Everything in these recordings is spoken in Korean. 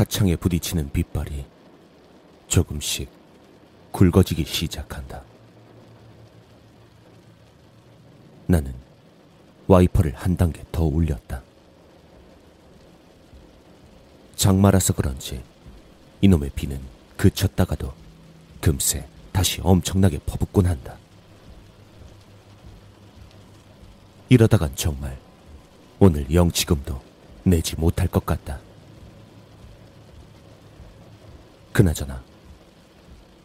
차창에 부딪히는 빛발이 조금씩 굵어지기 시작한다. 나는 와이퍼를 한 단계 더 올렸다. 장마라서 그런지 이놈의 비는 그쳤다가도 금세 다시 엄청나게 퍼붓곤 한다. 이러다간 정말 오늘 영치금도 내지 못할 것 같다. 그나저나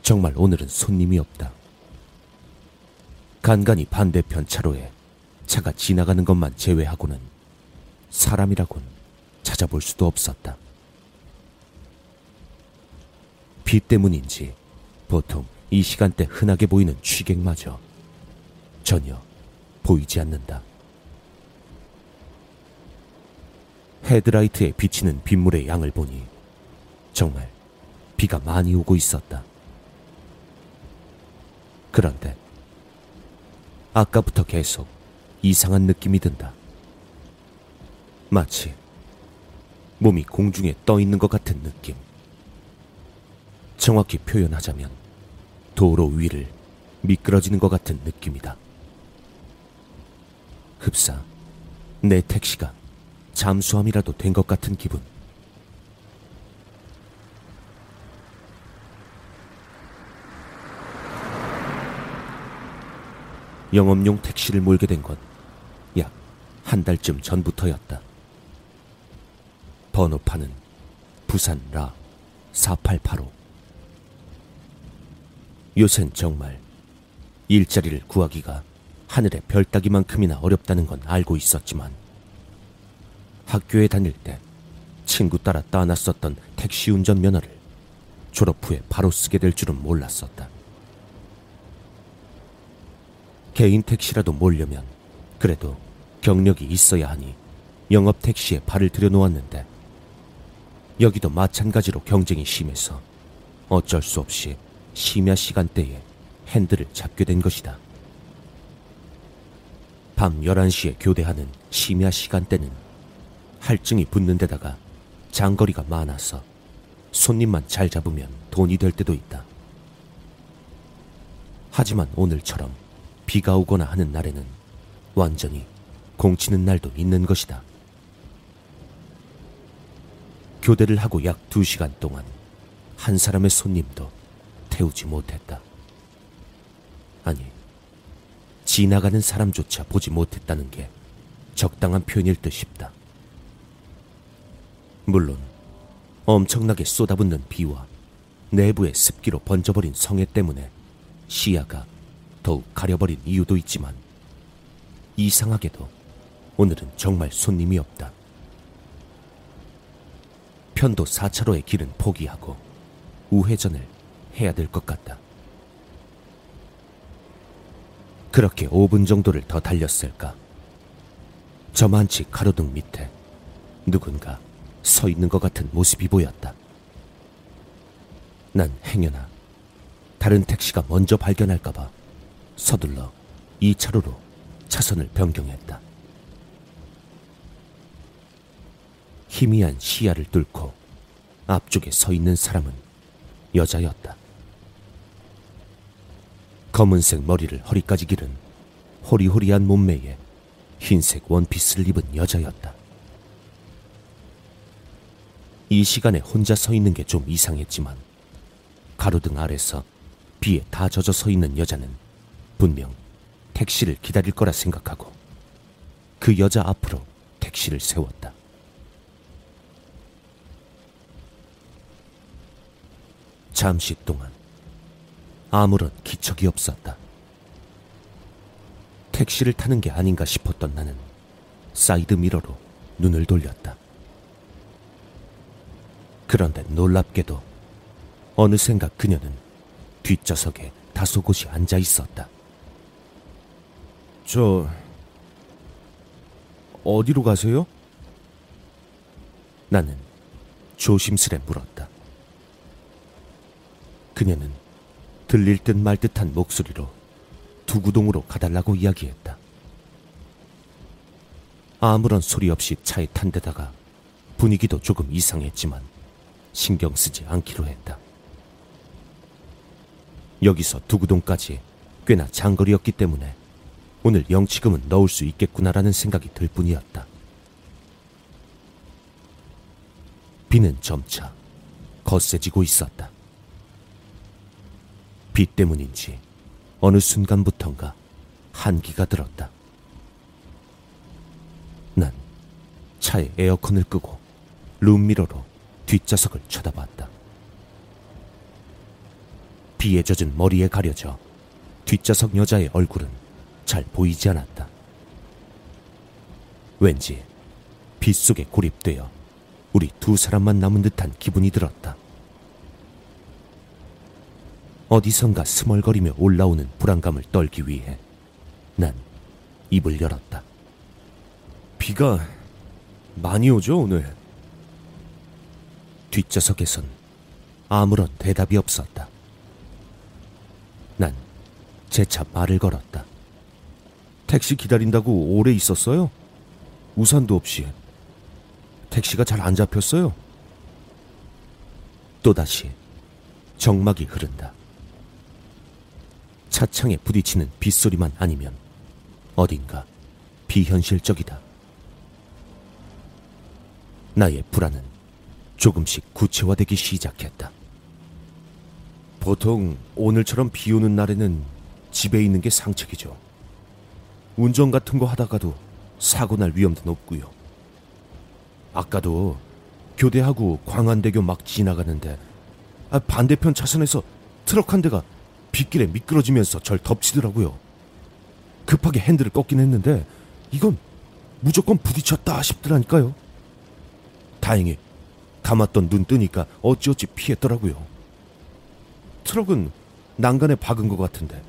정말 오늘은 손님이 없다. 간간히 반대편 차로에 차가 지나가는 것만 제외하고는 사람이라곤 찾아볼 수도 없었다. 비 때문인지 보통 이 시간대 흔하게 보이는 취객마저 전혀 보이지 않는다. 헤드라이트에 비치는 빗물의 양을 보니 정말 비가 많이 오고 있었다. 그런데 아까부터 계속 이상한 느낌이 든다. 마치 몸이 공중에 떠 있는 것 같은 느낌. 정확히 표현하자면 도로 위를 미끄러지는 것 같은 느낌이다. 흡사 내 택시가 잠수함이라도 된 것 같은 기분. 영업용 택시를 몰게 된 건 약 한 달쯤 전부터였다. 번호판은 부산 라 4885. 요샌 정말 일자리를 구하기가 하늘의 별 따기만큼이나 어렵다는 건 알고 있었지만 학교에 다닐 때 친구 따라 따놨었던 택시 운전 면허를 졸업 후에 바로 쓰게 될 줄은 몰랐었다. 개인 택시라도 몰려면 그래도 경력이 있어야 하니 영업 택시에 발을 들여놓았는데 여기도 마찬가지로 경쟁이 심해서 어쩔 수 없이 심야 시간대에 핸들을 잡게 된 것이다. 밤 11시에 교대하는 심야 시간대는 할증이 붙는 데다가 장거리가 많아서 손님만 잘 잡으면 돈이 될 때도 있다. 하지만 오늘처럼 비가 오거나 하는 날에는 완전히 공치는 날도 있는 것이다. 교대를 하고 약 두 시간 동안 한 사람의 손님도 태우지 못했다. 아니, 지나가는 사람조차 보지 못했다는 게 적당한 표현일 듯 싶다. 물론 엄청나게 쏟아붓는 비와 내부의 습기로 번져버린 성에 때문에 시야가 더욱 가려버린 이유도 있지만 이상하게도 오늘은 정말 손님이 없다. 편도 4차로의 길은 포기하고 우회전을 해야 될 것 같다. 그렇게 5분 정도를 더 달렸을까? 저만치 가로등 밑에 누군가 서 있는 것 같은 모습이 보였다. 난 행여나 다른 택시가 먼저 발견할까봐 서둘러 2차로로 차선을 변경했다. 희미한 시야를 뚫고 앞쪽에 서 있는 사람은 여자였다. 검은색 머리를 허리까지 기른 호리호리한 몸매에 흰색 원피스를 입은 여자였다. 이 시간에 혼자 서 있는 게 좀 이상했지만 가로등 아래서 비에 다 젖어 서 있는 여자는 분명 택시를 기다릴 거라 생각하고 그 여자 앞으로 택시를 세웠다. 잠시 동안 아무런 기척이 없었다. 택시를 타는 게 아닌가 싶었던 나는 사이드 미러로 눈을 돌렸다. 그런데 놀랍게도 어느샌가 그녀는 뒷좌석에 다소곳이 앉아 있었다. 저 어디로 가세요? 나는 조심스레 물었다. 그녀는 들릴 듯 말 듯한 목소리로 두구동으로 가달라고 이야기했다. 아무런 소리 없이 차에 탄 데다가 분위기도 조금 이상했지만 신경 쓰지 않기로 했다. 여기서 두구동까지 꽤나 장거리였기 때문에 오늘 영치금은 넣을 수 있겠구나라는 생각이 들 뿐이었다. 비는 점차 거세지고 있었다. 비 때문인지 어느 순간부턴가 한기가 들었다. 난 차에 에어컨을 끄고 룸미러로 뒷좌석을 쳐다봤다. 비에 젖은 머리에 가려져 뒷좌석 여자의 얼굴은 잘 보이지 않았다. 왠지 빗속에 고립되어 우리 두 사람만 남은 듯한 기분이 들었다. 어디선가 스멀거리며 올라오는 불안감을 떨기 위해 난 입을 열었다. 비가 많이 오죠, 오늘? 뒷좌석에선 아무런 대답이 없었다. 난 재차 말을 걸었다. 택시 기다린다고 오래 있었어요? 우산도 없이. 택시가 잘 안 잡혔어요. 또다시 정막이 흐른다. 차창에 부딪히는 빗소리만 아니면 어딘가 비현실적이다. 나의 불안은 조금씩 구체화되기 시작했다. 보통 오늘처럼 비 오는 날에는 집에 있는 게 상책이죠. 운전 같은 거 하다가도 사고 날 위험도 높고요. 아까도 교대하고 광안대교 막 지나가는데 아, 반대편 차선에서 트럭 한 대가 빗길에 미끄러지면서 절 덮치더라고요. 급하게 핸들을 꺾긴 했는데 이건 무조건 부딪혔다 싶더라니까요. 다행히 감았던 눈 뜨니까 어찌어찌 피했더라고요. 트럭은 난간에 박은 것 같은데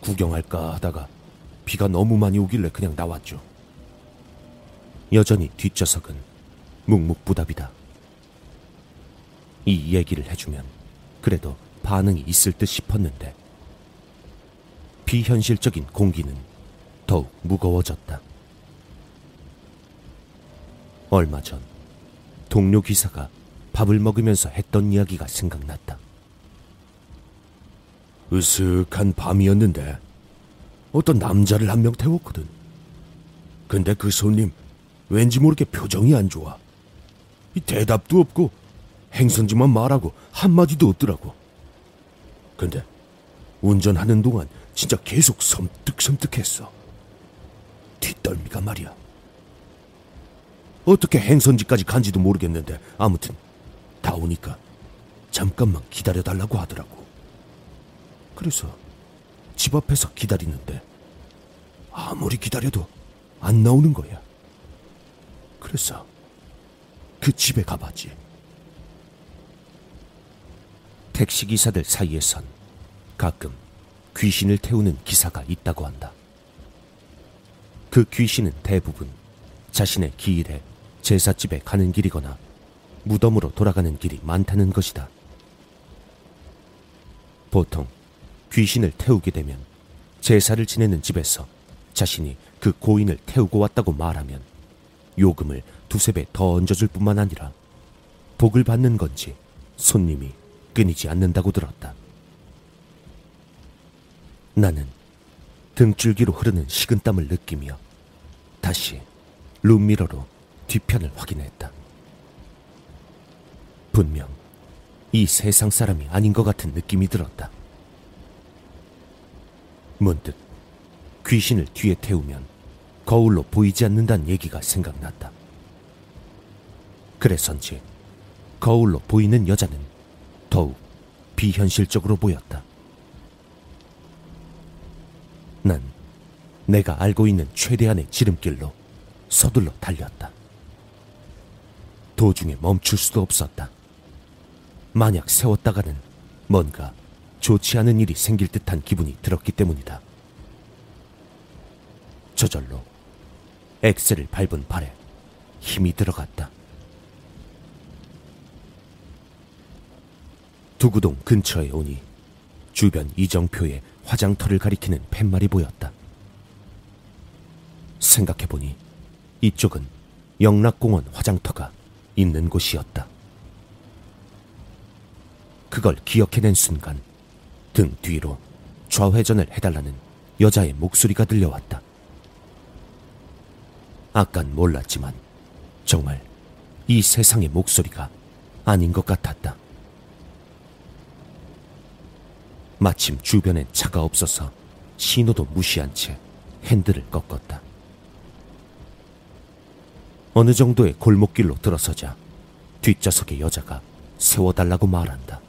구경할까 하다가 비가 너무 많이 오길래 그냥 나왔죠. 여전히 뒷좌석은 묵묵부답이다. 이 얘기를 해주면 그래도 반응이 있을 듯 싶었는데 비현실적인 공기는 더욱 무거워졌다. 얼마 전 동료 기사가 밥을 먹으면서 했던 이야기가 생각났다. 으슥한 밤이었는데 어떤 남자를 한 명 태웠거든. 근데 그 손님 왠지 모르게 표정이 안 좋아. 대답도 없고 행선지만 말하고 한마디도 없더라고. 근데 운전하는 동안 진짜 계속 섬뜩섬뜩했어. 뒷덜미가 말이야. 어떻게 행선지까지 간지도 모르겠는데 아무튼 다 오니까 잠깐만 기다려달라고 하더라고. 그래서 집 앞에서 기다리는데 아무리 기다려도 안 나오는 거야. 그래서 그 집에 가봤지. 택시기사들 사이에선 가끔 귀신을 태우는 기사가 있다고 한다. 그 귀신은 대부분 자신의 기일에 제사집에 가는 길이거나 무덤으로 돌아가는 길이 많다는 것이다. 보통 귀신을 태우게 되면 제사를 지내는 집에서 자신이 그 고인을 태우고 왔다고 말하면 요금을 두세 배 더 얹어줄 뿐만 아니라 복을 받는 건지 손님이 끊이지 않는다고 들었다. 나는 등줄기로 흐르는 식은땀을 느끼며 다시 룸미러로 뒤편을 확인했다. 분명 이 세상 사람이 아닌 것 같은 느낌이 들었다. 문득 귀신을 뒤에 태우면 거울로 보이지 않는다는 얘기가 생각났다. 그래서인지 거울로 보이는 여자는 더욱 비현실적으로 보였다. 난 내가 알고 있는 최대한의 지름길로 서둘러 달렸다. 도중에 멈출 수도 없었다. 만약 세웠다가는 뭔가 좋지 않은 일이 생길 듯한 기분이 들었기 때문이다. 저절로 엑셀을 밟은 발에 힘이 들어갔다. 두구동 근처에 오니 주변 이정표에 화장터를 가리키는 팻말이 보였다. 생각해보니 이쪽은 영락공원 화장터가 있는 곳이었다. 그걸 기억해낸 순간 등 뒤로 좌회전을 해달라는 여자의 목소리가 들려왔다. 아깐 몰랐지만 정말 이 세상의 목소리가 아닌 것 같았다. 마침 주변엔 차가 없어서 신호도 무시한 채 핸들을 꺾었다. 어느 정도의 골목길로 들어서자 뒷좌석의 여자가 세워달라고 말한다.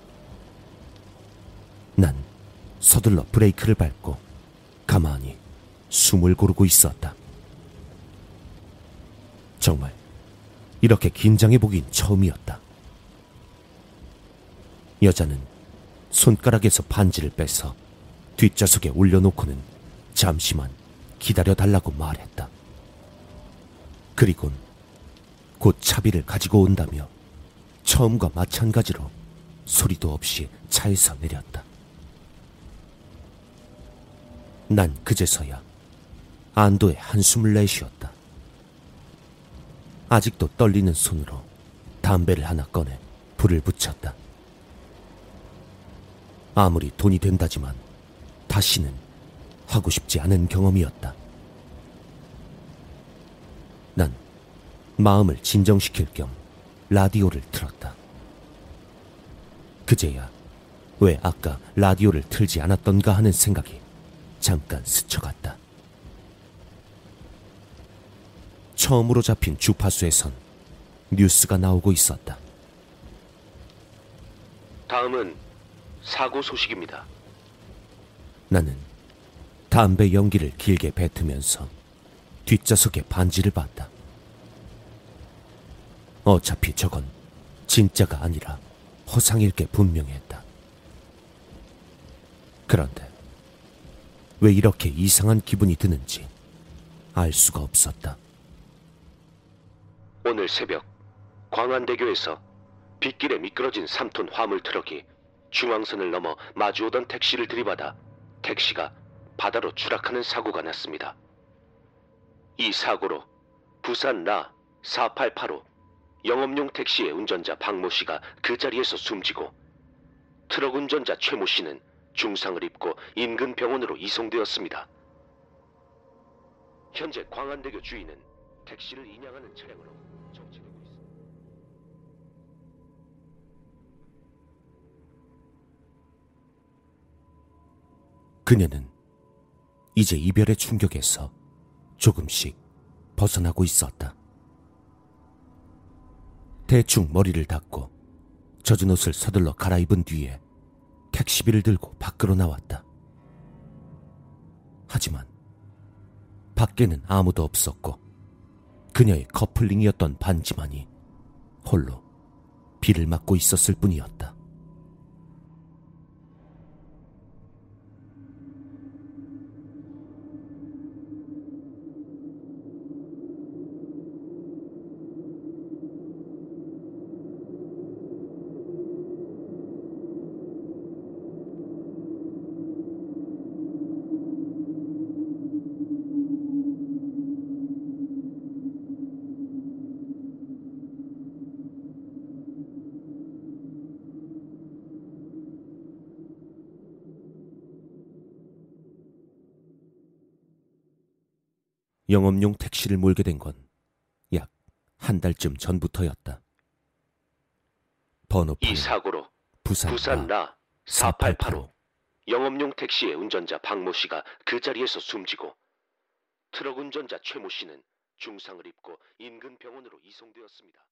난 서둘러 브레이크를 밟고 가만히 숨을 고르고 있었다. 정말 이렇게 긴장해 보긴 처음이었다. 여자는 손가락에서 반지를 빼서 뒷좌석에 올려놓고는 잠시만 기다려 달라고 말했다. 그리곤 곧 차비를 가지고 온다며 처음과 마찬가지로 소리도 없이 차에서 내렸다. 난 그제서야 안도의 한숨을 내쉬었다. 아직도 떨리는 손으로 담배를 하나 꺼내 불을 붙였다. 아무리 돈이 된다지만 다시는 하고 싶지 않은 경험이었다. 난 마음을 진정시킬 겸 라디오를 틀었다. 그제야 왜 아까 라디오를 틀지 않았던가 하는 생각이 잠깐 스쳐갔다. 처음으로 잡힌 주파수에선 뉴스가 나오고 있었다. 다음은 사고 소식입니다. 나는 담배 연기를 길게 뱉으면서 뒷좌석에 반지를 봤다. 어차피 저건 진짜가 아니라 허상일 게 분명했다. 그런데 왜 이렇게 이상한 기분이 드는지 알 수가 없었다. 오늘 새벽 광안대교에서 빗길에 미끄러진 3톤 화물 트럭이 중앙선을 넘어 마주오던 택시를 들이받아 택시가 바다로 추락하는 사고가 났습니다. 이 사고로 부산 나 4885 영업용 택시의 운전자 박모 씨가 그 자리에서 숨지고 트럭 운전자 최모 씨는 중상을 입고 인근 병원으로 이송되었습니다. 현재 광안대교 주위는 택시를 인양하는 차량으로 정체되고 있습니다. 그녀는 이제 이별의 충격에서 조금씩 벗어나고 있었다. 대충 머리를 닦고 젖은 옷을 서둘러 갈아입은 뒤에 택시비를 들고 밖으로 나왔다. 하지만 밖에는 아무도 없었고 그녀의 커플링이었던 반지만이 홀로 비를 맞고 있었을 뿐이었다. 영업용 택시를 몰게 된 건 약 한 달쯤 전부터였다. 번호판 이 사고로 부산, 부산 나나4885 영업용 택시의 운전자 박모 씨가 그 자리에서 숨지고 트럭 운전자 최모 씨는 중상을 입고 인근 병원으로 이송되었습니다.